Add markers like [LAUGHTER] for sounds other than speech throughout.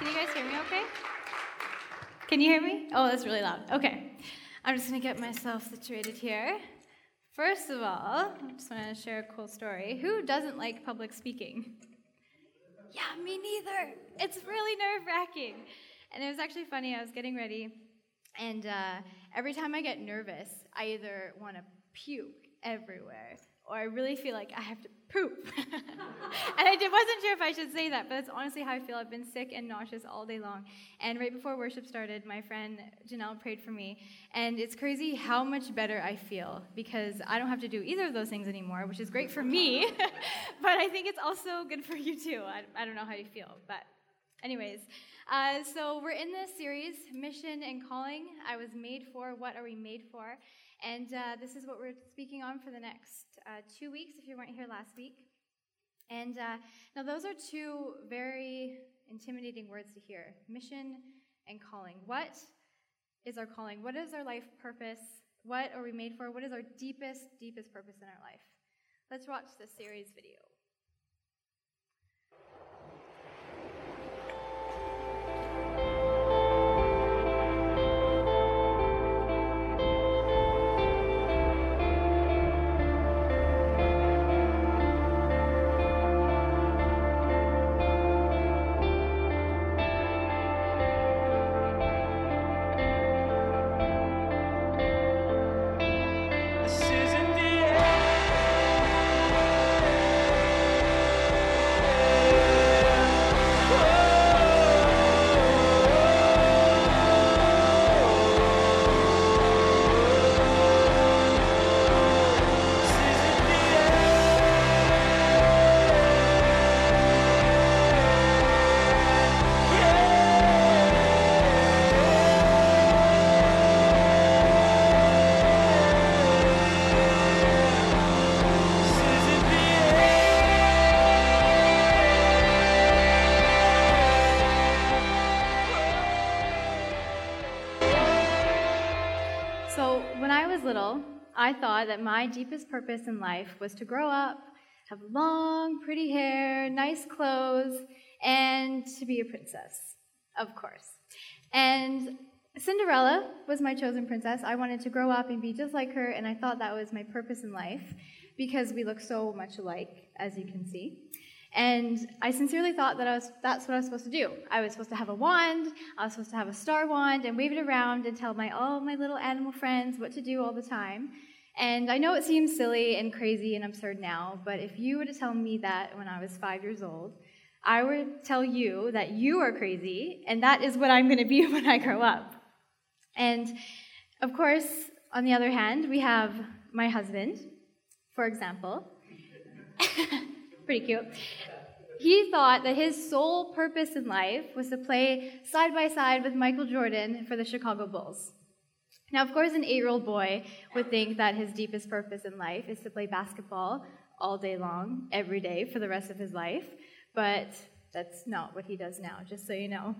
Can you guys hear me okay? Can you hear me? Oh, that's really loud. Okay. I'm just going to get myself situated here. First of all, I just want to share a cool story. Who doesn't like public speaking? Yeah, me neither. It's really nerve wracking. And it was actually funny. I was getting ready, and uh, every time I get nervous, I either want to puke everywhere or I really feel like I have to poop. [LAUGHS] and I wasn't sure if I should say that, but that's honestly how I feel. I've been sick and nauseous all day long. And right before worship started, my friend Janelle prayed for me. And it's crazy how much better I feel because I don't have to do either of those things anymore, which is great for me. [LAUGHS] but I think it's also good for you too. I, I don't know how you feel. But, anyways, uh, so we're in this series, Mission and Calling. I was made for. What are we made for? And uh, this is what we're speaking on for the next uh, two weeks, if you weren't here last week. And uh, now, those are two very intimidating words to hear mission and calling. What is our calling? What is our life purpose? What are we made for? What is our deepest, deepest purpose in our life? Let's watch this series video. That my deepest purpose in life was to grow up, have long, pretty hair, nice clothes, and to be a princess, of course. And Cinderella was my chosen princess. I wanted to grow up and be just like her, and I thought that was my purpose in life because we look so much alike, as you can see. And I sincerely thought that I was, that's what I was supposed to do. I was supposed to have a wand, I was supposed to have a star wand, and wave it around and tell my all my little animal friends what to do all the time. And I know it seems silly and crazy and absurd now, but if you were to tell me that when I was five years old, I would tell you that you are crazy, and that is what I'm going to be [LAUGHS] when I grow up. And of course, on the other hand, we have my husband, for example. [LAUGHS] Pretty cute. He thought that his sole purpose in life was to play side by side with Michael Jordan for the Chicago Bulls. Now, of course, an eight year old boy would think that his deepest purpose in life is to play basketball all day long, every day, for the rest of his life, but that's not what he does now, just so you know.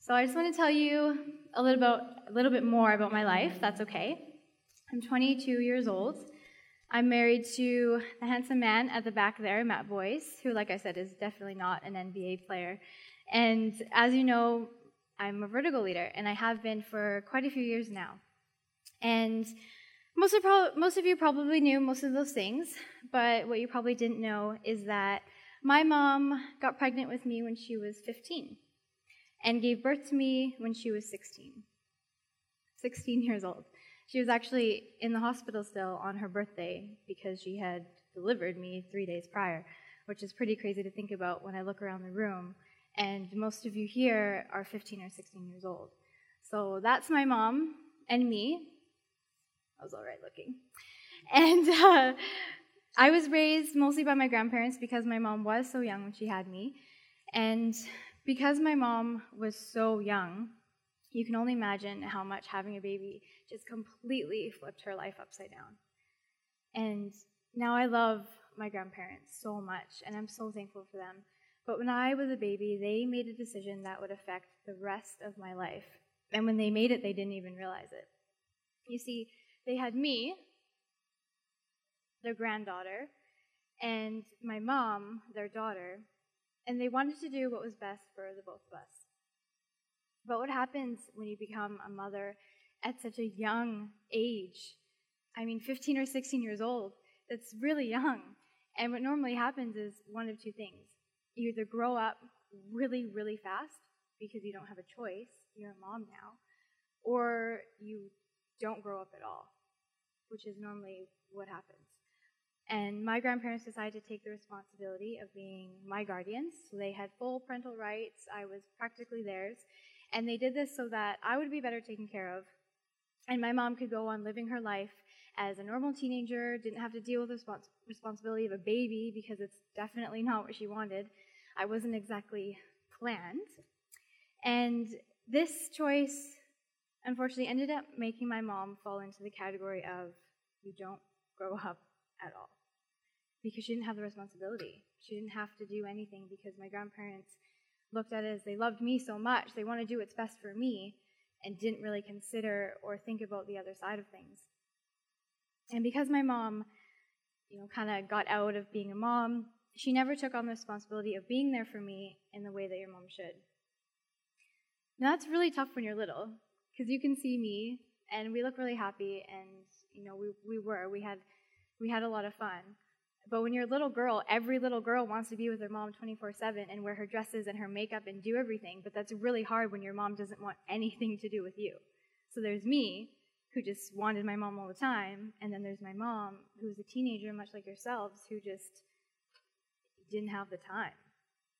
So I just want to tell you a little, about, a little bit more about my life. That's okay. I'm 22 years old. I'm married to the handsome man at the back there, Matt Boyce, who, like I said, is definitely not an NBA player. And as you know, I'm a vertigo leader, and I have been for quite a few years now. And most of, pro- most of you probably knew most of those things, but what you probably didn't know is that my mom got pregnant with me when she was 15 and gave birth to me when she was 16. 16 years old. She was actually in the hospital still on her birthday because she had delivered me three days prior, which is pretty crazy to think about when I look around the room and most of you here are 15 or 16 years old. So that's my mom and me. I was all right looking. And [LAUGHS] uh, I was raised mostly by my grandparents because my mom was so young when she had me. And because my mom was so young, you can only imagine how much having a baby just completely flipped her life upside down. And now I love my grandparents so much, and I'm so thankful for them. But when I was a baby, they made a decision that would affect the rest of my life. And when they made it, they didn't even realize it. You see, they had me, their granddaughter, and my mom, their daughter, and they wanted to do what was best for the both of us. But what happens when you become a mother at such a young age? I mean, 15 or 16 years old. That's really young. And what normally happens is one of two things. You either grow up really, really fast because you don't have a choice, you're a mom now, or you don't grow up at all, which is normally what happens. And my grandparents decided to take the responsibility of being my guardians. So they had full parental rights. I was practically theirs. And they did this so that I would be better taken care of. And my mom could go on living her life as a normal teenager, didn't have to deal with the respons- responsibility of a baby because it's definitely not what she wanted. I wasn't exactly planned. And this choice, unfortunately, ended up making my mom fall into the category of you don't grow up at all because she didn't have the responsibility. She didn't have to do anything because my grandparents looked at it as they loved me so much, they want to do what's best for me, and didn't really consider or think about the other side of things. And because my mom, you know, kind of got out of being a mom, she never took on the responsibility of being there for me in the way that your mom should. Now that's really tough when you're little, because you can see me, and we look really happy, and you know, we we were, we had we had a lot of fun. But when you're a little girl, every little girl wants to be with her mom 24 7 and wear her dresses and her makeup and do everything. But that's really hard when your mom doesn't want anything to do with you. So there's me, who just wanted my mom all the time. And then there's my mom, who's a teenager, much like yourselves, who just didn't have the time,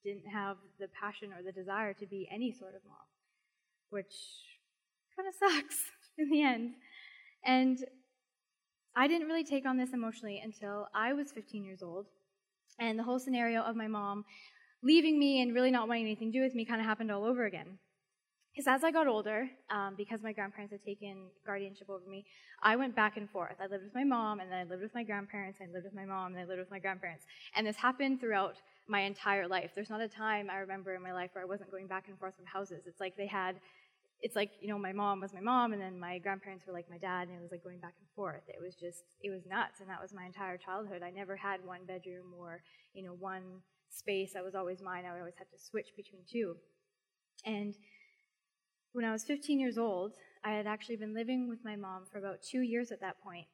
didn't have the passion or the desire to be any sort of mom, which kind of [LAUGHS] sucks in the end. And I didn't really take on this emotionally until I was 15 years old. And the whole scenario of my mom leaving me and really not wanting anything to do with me kind of happened all over again. Because as I got older, um, because my grandparents had taken guardianship over me, I went back and forth. I lived with my mom, and then I lived with my grandparents, and I lived with my mom, and I lived with my grandparents. And this happened throughout my entire life. There's not a time I remember in my life where I wasn't going back and forth from houses. It's like they had it's like you know my mom was my mom and then my grandparents were like my dad and it was like going back and forth it was just it was nuts and that was my entire childhood i never had one bedroom or you know one space that was always mine i always had to switch between two and when i was 15 years old i had actually been living with my mom for about two years at that point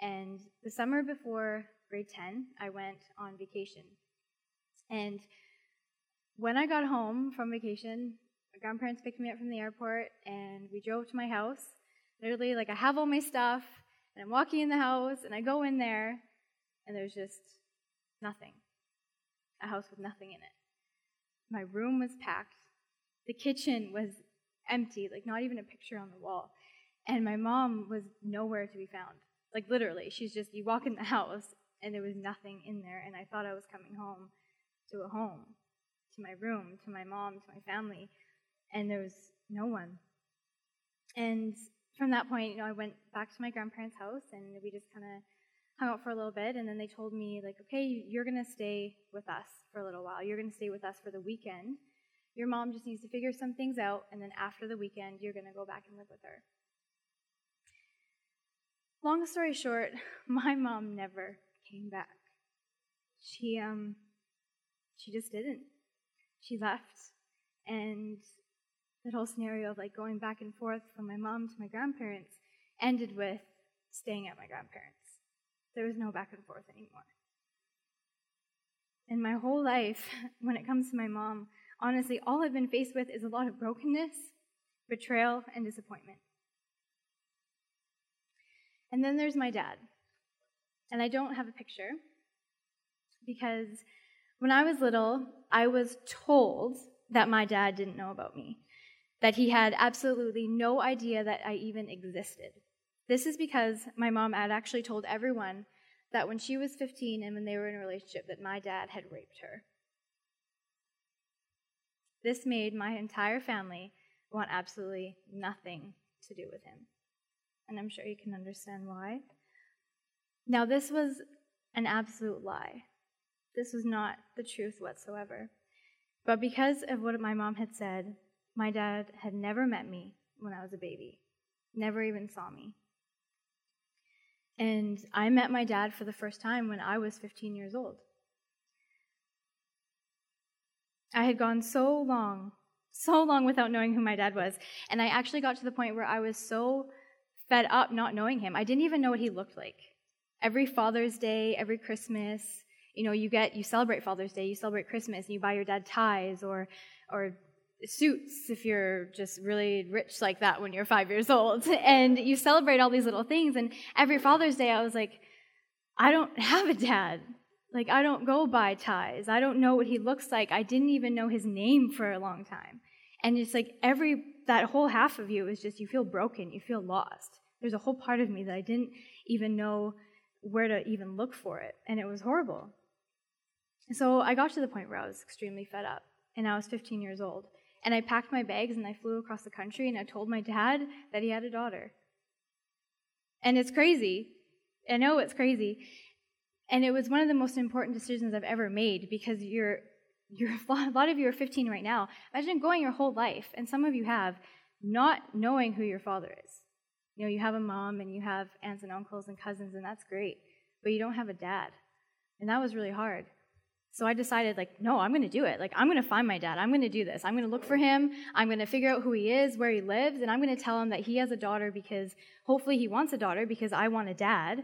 and the summer before grade 10 i went on vacation and when i got home from vacation my grandparents picked me up from the airport and we drove to my house. Literally, like I have all my stuff and I'm walking in the house and I go in there and there's just nothing. A house with nothing in it. My room was packed. The kitchen was empty, like not even a picture on the wall. And my mom was nowhere to be found. Like literally, she's just, you walk in the [LAUGHS] house and there was nothing in there. And I thought I was coming home to a home, to my room, to my mom, to my family and there was no one. And from that point, you know, I went back to my grandparents' house and we just kind of hung out for a little bit. And then they told me, like, okay, you're going to stay with us for a little while. You're going to stay with us for the weekend. Your mom just needs to figure some things out. And then after the weekend, you're going to go back and live with her. Long story short, [LAUGHS] my mom never came back. She, um, she just didn't. She left. And that whole scenario of like going back and forth from my mom to my grandparents ended with staying at my grandparents. There was no back and forth anymore. In my whole life, [LAUGHS] when it comes to my mom, honestly, all I've been faced with is a lot of brokenness, betrayal, and disappointment. And then there's my dad. And I don't have a picture because when I was little, I was told that my dad didn't know about me that he had absolutely no idea that I even existed. This is because my mom had actually told everyone that when she was 15 and when they were in a relationship that my dad had raped her. This made my entire family want absolutely nothing to do with him. And I'm sure you can understand why. Now, this was an absolute lie. This was not the truth whatsoever. But because of what my mom had said, my dad had never met me when I was a baby, never even saw me. And I met my dad for the first time when I was 15 years old. I had gone so long, so long without knowing who my dad was. And I actually got to the point where I was so fed up not knowing him. I didn't even know what he looked like. Every Father's Day, every Christmas, you know, you get you celebrate Father's Day, you celebrate Christmas, and you buy your dad ties or or suits if you're just really rich like that when you're five years old. [LAUGHS] And you celebrate all these little things. And every Father's Day, I was like, I don't have a dad. Like, I don't go buy ties. I don't know what he looks like. I didn't even know his name for a long time. And it's like every, that whole half of you is just, you feel broken, you feel lost. There's a whole part of me that I didn't even know where to even look for it. And it was horrible. So I got to the point where I was extremely fed up. And I was 15 years old. And I packed my bags and I flew across the country and I told my dad that he had a daughter. And it's crazy. I know it's crazy. And it was one of the most important decisions I've ever made because you're, you're [LAUGHS] a lot of you are 15 right now. Imagine going your whole life, and some of you have, not knowing who your father is. You know, you have a mom and you have aunts and uncles and cousins, and that's great, but you don't have a dad. And that was really hard. So I decided, like, no, I'm going to do it. Like, I'm going to find my dad. I'm going to do this. I'm going to look for him. I'm going to figure out who he is, where he lives, and I'm going to tell him that he has a daughter because hopefully he wants a daughter because I want a dad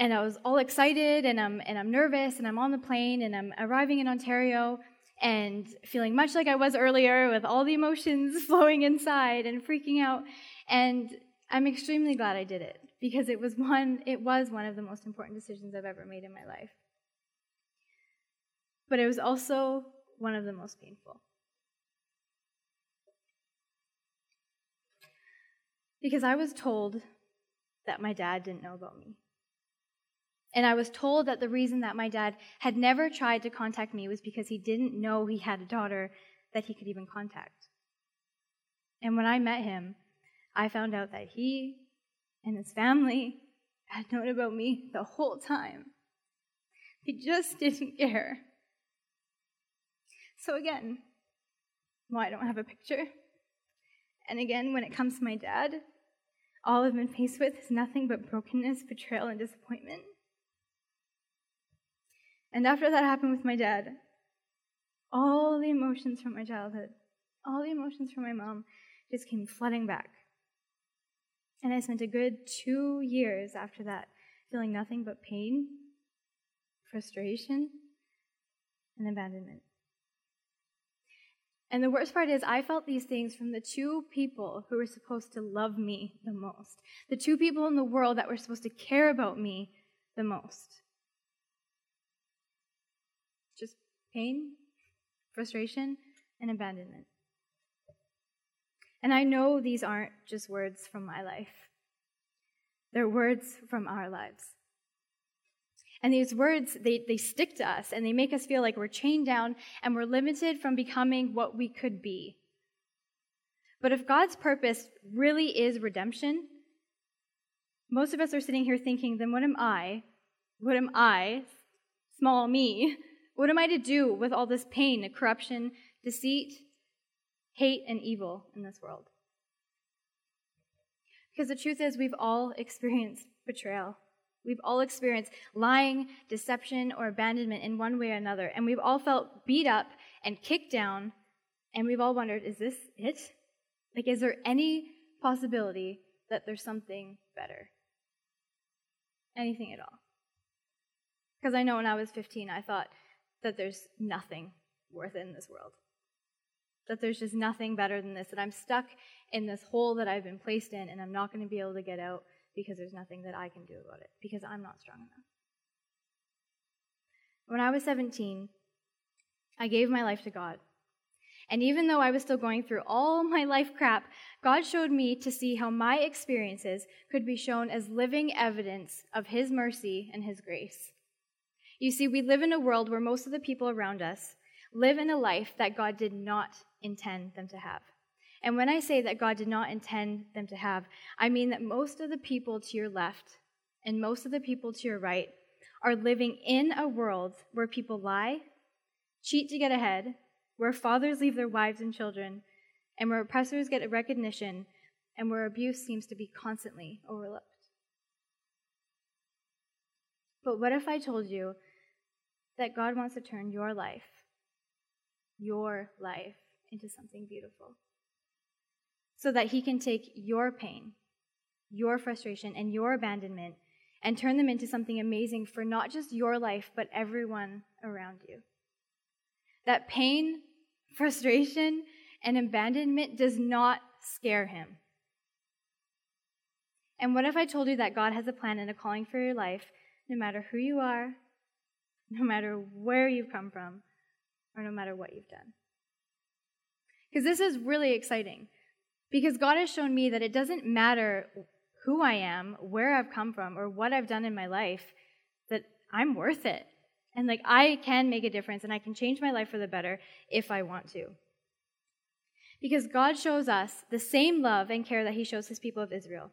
and I was all excited and I'm and I'm nervous and I'm on the plane and I'm arriving in Ontario and feeling much like I was earlier with all the emotions [LAUGHS] flowing inside and freaking out and I'm extremely glad I did it because it was one it was one of the most important decisions I've ever made in my life. But it was also one of the most painful. Because I was told that my dad didn't know about me. And I was told that the reason that my dad had never tried to contact me was because he didn't know he had a daughter that he could even contact. And when I met him, I found out that he and his family had known about me the whole time. He just didn't care. So, again, well, I don't have a picture. And again, when it comes to my dad, all I've been faced with is nothing but brokenness, betrayal, and disappointment. And after that happened with my dad, all the emotions from my childhood, all the emotions from my mom just came flooding back. And I spent a good two years after that feeling nothing but pain, frustration, and abandonment. And the worst part is, I felt these things from the two people who were supposed to love me the most, the two people in the world that were supposed to care about me the most. Pain, frustration, and abandonment. And I know these aren't just words from my life, they're words from our lives. And these words, they, they stick to us and they make us feel like we're chained down and we're limited from becoming what we could be. But if God's purpose really is redemption, most of us are sitting here thinking, then what am I? What am I, small me, what am I to do with all this pain, corruption, deceit, hate, and evil in this world? Because the truth is, we've all experienced betrayal. We've all experienced lying, deception, or abandonment in one way or another. And we've all felt beat up and kicked down. And we've all wondered, is this it? Like, is there any possibility that there's something better? Anything at all? Because I know when I was 15, I thought, that there's nothing worth it in this world. That there's just nothing better than this, that I'm stuck in this hole that I've been placed in and I'm not going to be able to get out because there's nothing that I can do about it, because I'm not strong enough. When I was 17, I gave my life to God. And even though I was still going through all [LAUGHS] my life crap, God showed me to see how my experiences could be shown as living evidence of His mercy and His grace. You see, we live in a world where most of the people around us live in a life that God did not intend them to have. And when I say that God did not intend them to have, I mean that most of the people to your left and most of the people to your right are living in a world where people lie, cheat to get ahead, where fathers leave their wives and children, and where oppressors get recognition, and where abuse seems to be constantly overlooked. But what if I told you that God wants to turn your life, your life into something beautiful. So that He can take your pain, your frustration, and your abandonment and turn them into something amazing for not just your life, but everyone around you. That pain, [LAUGHS] frustration, and abandonment does not scare Him. And what if I told you that God has a plan and a calling for your life, no matter who you are, [LAUGHS] no matter where you've come from, or no matter what you've done? Because this is really exciting. Because God has shown me that it doesn't matter who I am, where I've come from, or what I've done in my life, that I'm worth it. And like I can make a difference and I can change my life for the better if I want to. Because God shows us the same love and care that He shows His people of Israel.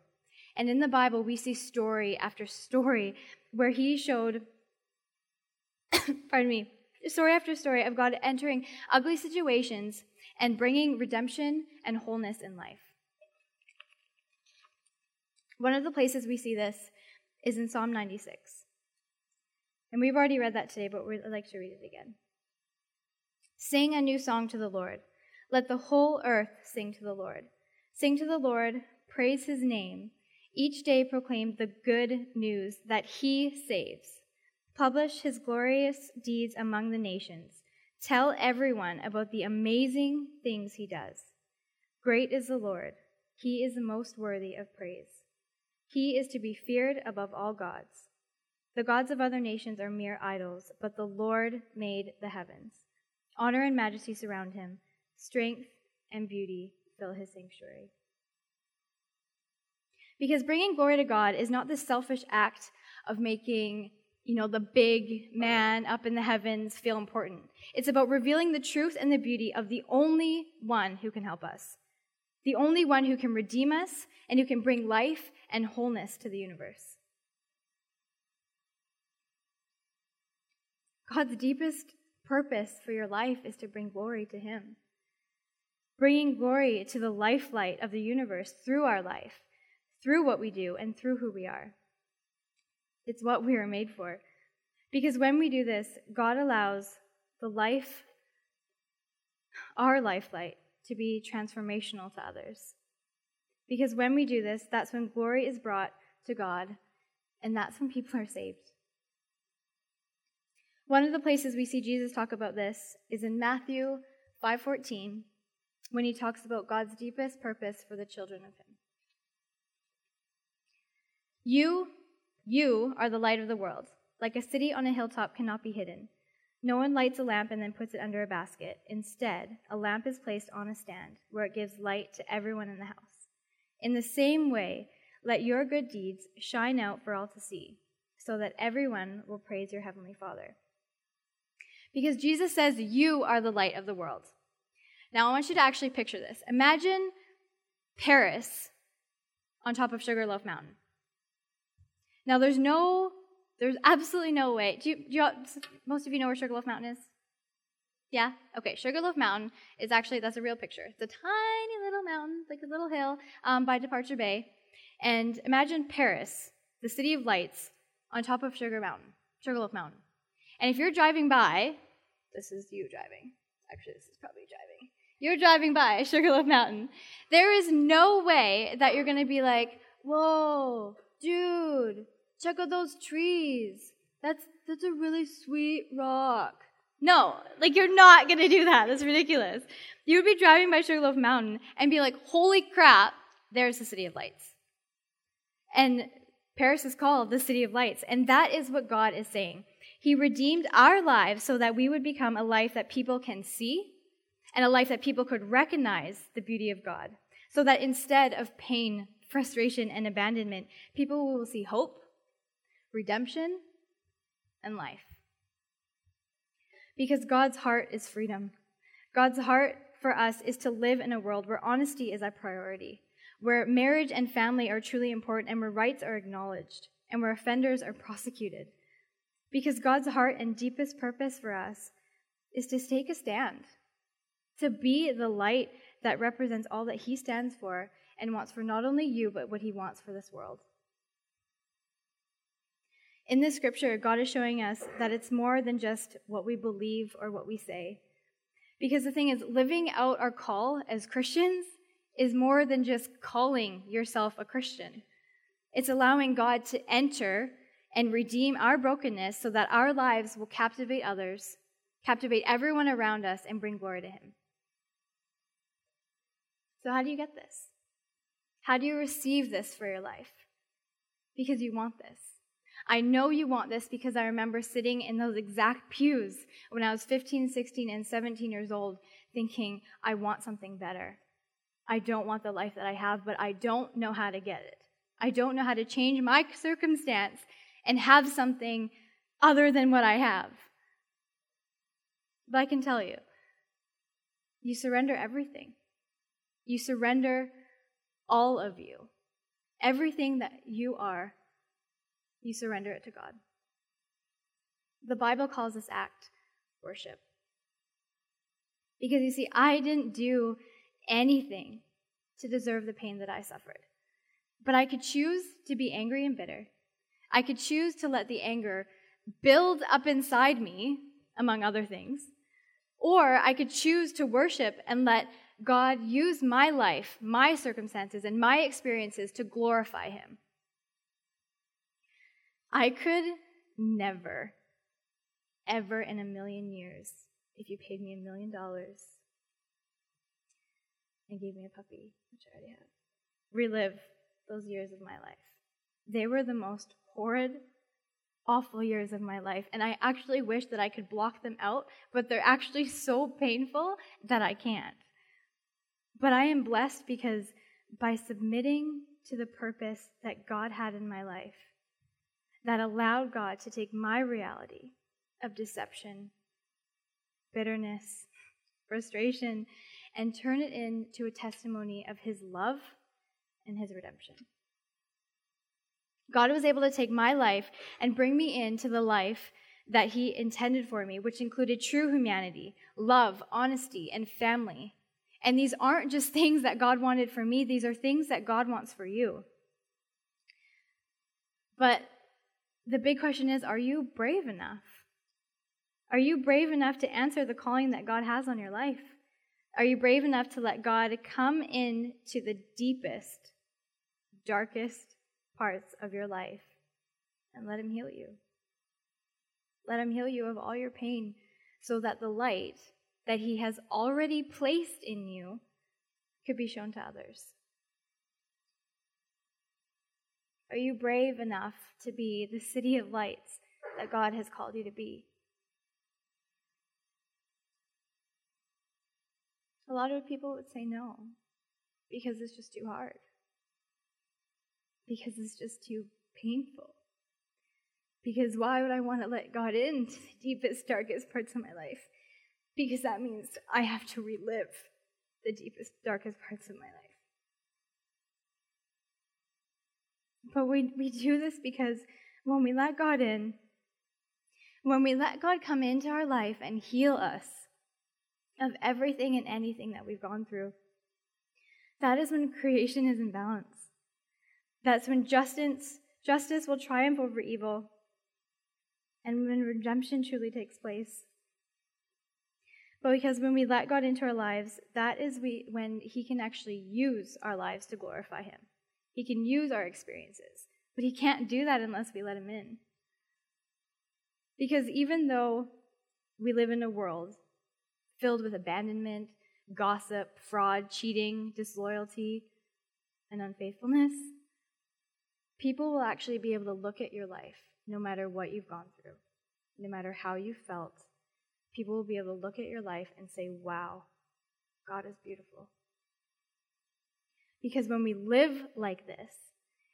And in the Bible, we see story after story where He showed, [COUGHS] pardon me, story after story of God entering ugly situations and bringing redemption and wholeness in life. One of the places we see this is in Psalm 96. And we've already read that today, but I'd like to read it again. Sing a new song to the Lord. Let the whole earth sing to the Lord. Sing to the Lord, praise his name. Each day proclaim the good news that he saves. Publish his glorious deeds among the nations. Tell everyone about the amazing things he does. Great is the Lord. He is the most worthy of praise. He is to be feared above all gods. The gods of other nations are mere idols, but the Lord made the heavens. Honor and majesty surround him, strength and beauty fill his sanctuary. Because bringing glory to God is not the selfish act of making, you know, the big man up in the heavens feel important. It's about revealing the truth and the beauty of the only one who can help us, the only one who can redeem us and who can bring life and wholeness to the universe. God's deepest purpose for your life is to bring glory to Him. Bringing glory to the lifelight of the universe through our life, through what we do, and through who we are. It's what we are made for. Because when we do this, God allows the life, our lifelight, to be transformational to others. Because when we do this, that's when glory is brought to God, and that's when people are saved. One of the places we see Jesus talk about this is in Matthew 5:14 when he talks about God's deepest purpose for the children of him. You you are the light of the world. Like a city on a hilltop cannot be hidden. No one lights a lamp and then puts it under a basket. Instead, a lamp is placed on a stand where it gives light to everyone in the house. In the same way, let your good deeds shine out for all to see, so that everyone will praise your heavenly Father. Because Jesus says, You are the light of the world. Now, I want you to actually picture this. Imagine Paris on top of Sugarloaf Mountain. Now, there's no, there's absolutely no way. Do you, do you, most of you know where Sugarloaf Mountain is? Yeah? Okay, Sugarloaf Mountain is actually, that's a real picture. It's a tiny little mountain, like a little hill um, by Departure Bay. And imagine Paris, the city of lights, on top of Sugar Mountain, Sugarloaf Mountain. And if you're driving by, this is you driving. Actually, this is probably driving. You're driving by [LAUGHS] Sugarloaf Mountain. There is no way that you're going to be like, whoa, dude, check out those trees. That's, that's a really sweet rock. No, like you're not going to do that. That's ridiculous. You would be driving by Sugarloaf Mountain and be like, holy crap, there's the City of Lights. And Paris is called the City of Lights. And that is what God is saying. He redeemed our lives so that we would become a life that people can see and a life that people could recognize the beauty of God. So that instead of pain, frustration, and abandonment, people will see hope, redemption, and life because God's heart is freedom. God's heart for us is to live in a world where honesty is a priority, where marriage and family are truly important, and where rights are acknowledged, and where offenders are prosecuted. Because God's heart and deepest purpose for us is to take a stand, to be the light that represents all that He stands for and wants for not only you, but what He wants for this world. In this scripture, God is showing us that it's more than just what we believe or what we say. Because the thing is, living out our call as Christians is more than just calling yourself a Christian. It's allowing God to enter and redeem our brokenness so that our lives will captivate others, captivate everyone around us, and bring glory to Him. So, how do you get this? How do you receive this for your life? Because you want this. I know you want this because I remember sitting in those exact pews when I was 15, 16, and 17 years old thinking, I want something better. I don't want the life that I have, but I don't know how to get it. I don't know how to change my circumstance and have something other than what I have. But I can tell you, you surrender everything. You surrender all of you. Everything that you are you surrender it to God. The Bible calls this act worship. Because you see, I didn't do anything to deserve the pain that I suffered. But I could choose to be angry and bitter. I could choose to let the anger build up inside me, among other things. Or I could choose to worship and let God use my life, my circumstances, and my experiences to glorify Him. I could never, ever in a million years, if you paid me a million dollars and gave me a puppy, which I already have, relive those years of my life. They were the most horrid, awful years of my life, and I actually wish that I could block them out, but they're actually so painful that I can't. But I am blessed because by submitting to the purpose that God had in my life, that allowed God to take my reality of deception, bitterness, frustration, and turn it into a testimony of His love and His redemption. God was able to take my life and bring me into the life that He intended for me, which included true humanity, love, honesty, and family. And these aren't just [LAUGHS] things that God wanted for me, these are things that God wants for you. But the big question is are you brave enough? Are you brave enough to answer the calling that God has on your life? Are you brave enough to let God come into the deepest, darkest parts of your life and let Him heal you? Let Him heal you of all your pain so that the light that He has already placed in you could be shown to others. Are you brave enough to be the city of lights that God has called you to be? A lot of people would say no because it's just too hard, because it's just too painful. Because why would I want to let God into the deepest, darkest parts of my life? Because that means I have to relive the deepest, darkest parts of my life. But we, we do this because when we let God in, when we let God come into our life and heal us of everything and anything that we've gone through, that is when creation is in balance. That's when justice, justice will triumph over evil and when redemption truly takes place. But because when we let God into our lives, that is we, when He can actually use our lives to glorify Him. He can use our experiences, but He can't do that unless we let Him in. Because even though we live in a world filled with abandonment, gossip, fraud, cheating, disloyalty, and unfaithfulness, people will actually be able to look at your life no matter what you've gone through, no matter how you felt. People will be able to look at your life and say, wow, God is beautiful. Because when we live like this,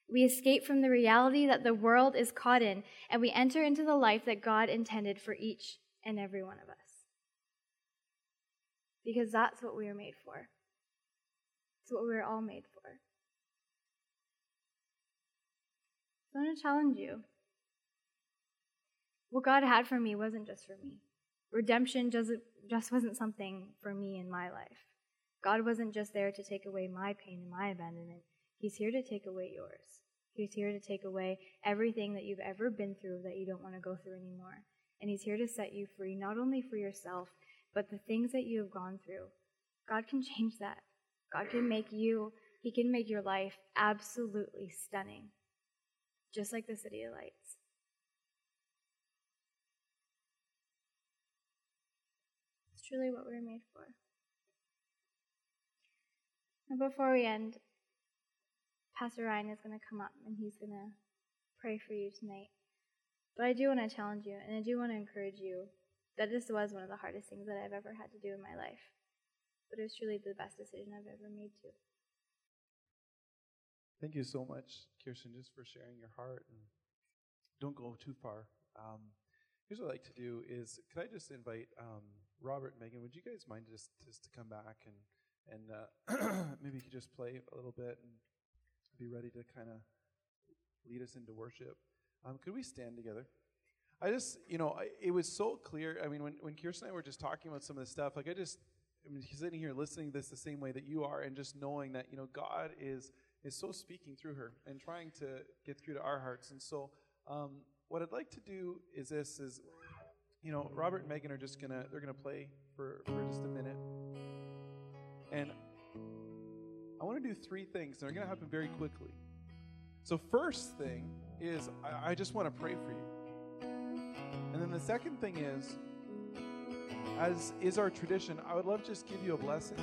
we escape from the reality that the world is caught in, and we enter into the life that God intended for each and every one of us. Because that's what we were made for. It's what we were all made for. So I want to challenge you. What God had for me wasn't just for me. Redemption just, just wasn't something for me in my life. God wasn't just there to take away my pain and my abandonment. He's here to take away yours. He's here to take away everything that you've ever been through that you don't want to go through anymore. And He's here to set you free, not only for yourself, But the things that you have gone through, God can change that. God can make you, He can make your life absolutely stunning, just like the City of Lights. It's truly what we were made for. And before we end, Pastor Ryan is going to come up and he's going to pray for you tonight. But I do want to challenge you and I do want to encourage you that this was one of the hardest things that I've ever had to do in my life. But it was truly the best decision I've ever made too. Thank you so much, Kirsten, just for sharing your heart. And don't go too far. Um, here's what I'd like to do is, could I just invite um, Robert and Megan? Would you guys mind just just to come back and and uh, [CLEARS THROAT] maybe you could just play a little bit and be ready to kind of lead us into worship? Um, could we stand together? I just, you know, I, it was so clear. I mean, when, when Kirsten and I were just talking about some of this stuff, like I just, I mean, sitting here listening to this the same way that you are, and just knowing that, you know, God is is so speaking through her and trying to get through to our hearts. And so, um, what I'd like to do is this: is you know, Robert and Megan are just gonna they're gonna play for for just a minute, and I want to do three things, and they're gonna happen very quickly. So, first thing is I, I just want to pray for you. And then the second thing is, as is our tradition, I would love to just give you a blessing.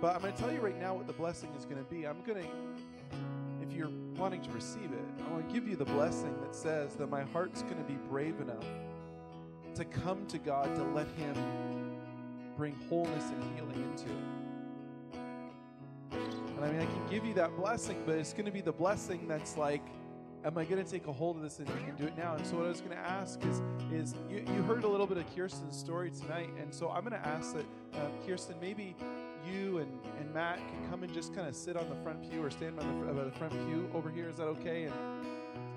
But I'm going to tell you right now what the blessing is going to be. I'm going to, if you're wanting to receive it, I want to give you the blessing that says that my heart's going to be brave enough to come to God to let Him bring wholeness and healing into it. And I mean, I can give you that blessing, but it's going to be the blessing that's like, am I going to take a hold of this and, and do it now? And so what I was going to ask is, is you, you heard a little bit of Kirsten's story tonight, and so I'm going to ask that uh, Kirsten, maybe you and, and Matt can come and just kind of sit on the front pew or stand by the, uh, the front pew over here. Is that okay? And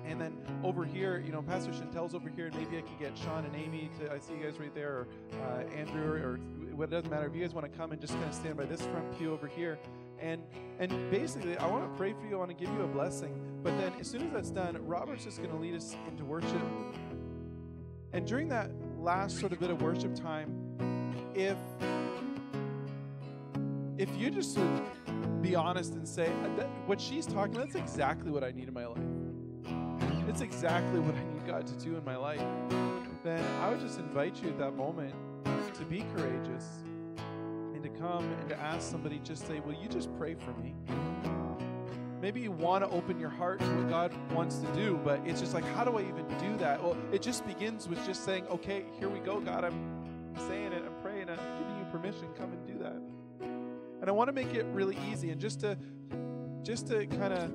and then over here, you know, Pastor Chantel's over here, and maybe I could get Sean and Amy to. I see you guys right there, or uh, Andrew, or, or what doesn't matter. If you guys want to come and just kind of stand by this front pew over here, and and basically, I want to pray for you. I want to give you a blessing. But then, as soon as that's done, Robert's just going to lead us into worship. And during that last sort of bit of worship time, if if you just would be honest and say, uh, what she's talking about, that's exactly what I need in my life. It's exactly what I need God to do in my life. Then I would just invite you at that moment to be courageous and to come and to ask somebody, just say, Will you just pray for me? Maybe you want to open your heart to what God wants to do, but it's just like, how do I even do that? Well, it just begins with just saying, okay, here we go, God. I'm saying it, I'm praying, I'm giving you permission. Come and do that. And I want to make it really easy. And just to just to kind of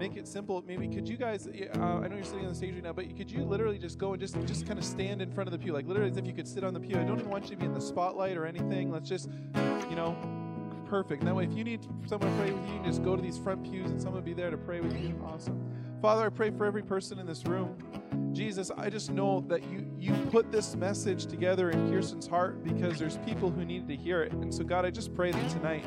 make it simple, maybe could you guys? Uh, I know you're sitting on the stage right now, but could you literally just go and just just kind of stand in front of the pew, like literally as if you could sit on the pew. I don't even want you to be in the spotlight or anything. Let's just, you know, perfect. And that way, if you need someone to pray with you, you can just go to these front pews and someone will be there to pray with you. Awesome. Father, I pray for every person in this room. Jesus, I just know that you you put this message together in Kirsten's heart because there's people who needed to hear it. And so God, I just pray that tonight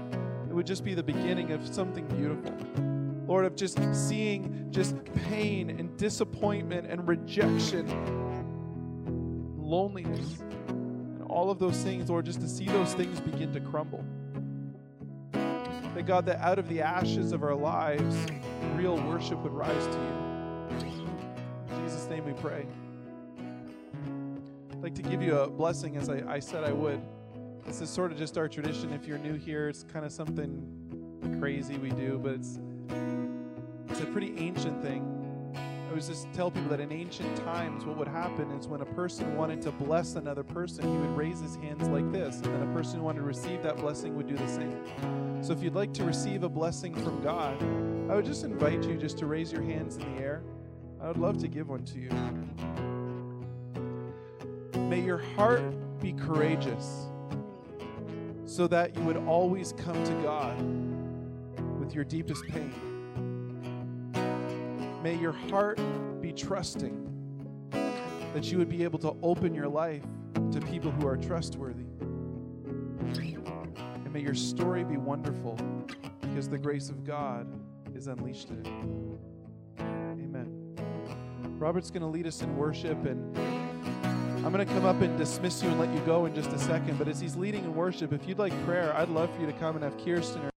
it would just be the beginning of something beautiful. Lord, of just seeing just pain and disappointment and rejection, loneliness, and all of those things, Lord, just to see those things begin to crumble. That God, that out of the ashes of our lives, real worship would rise to you. In Jesus' name we pray. I'd like to give you a blessing as I, I said I would. This is sort of just our tradition. If you're new here, it's kind of something crazy we do, but it's it's a pretty ancient thing. I was just tell people that in ancient times, what would happen is when a person wanted to bless another person, he would raise his hands like this, and then a person who wanted to receive that blessing would do the same. So if you'd like to receive a blessing from God, I would just invite you just to raise your hands in the air. I would love to give one to you. May your heart be courageous so that you would always come to God with your deepest pain. May your heart be trusting that you would be able to open your life to people who are trustworthy. And may your story be wonderful because the grace of God is unleashed in it. Amen. Robert's going to lead us in worship and I'm going to come up and dismiss you and let you go in just a second. But as he's leading in worship, if you'd like prayer, I'd love for you to come and have Kirsten or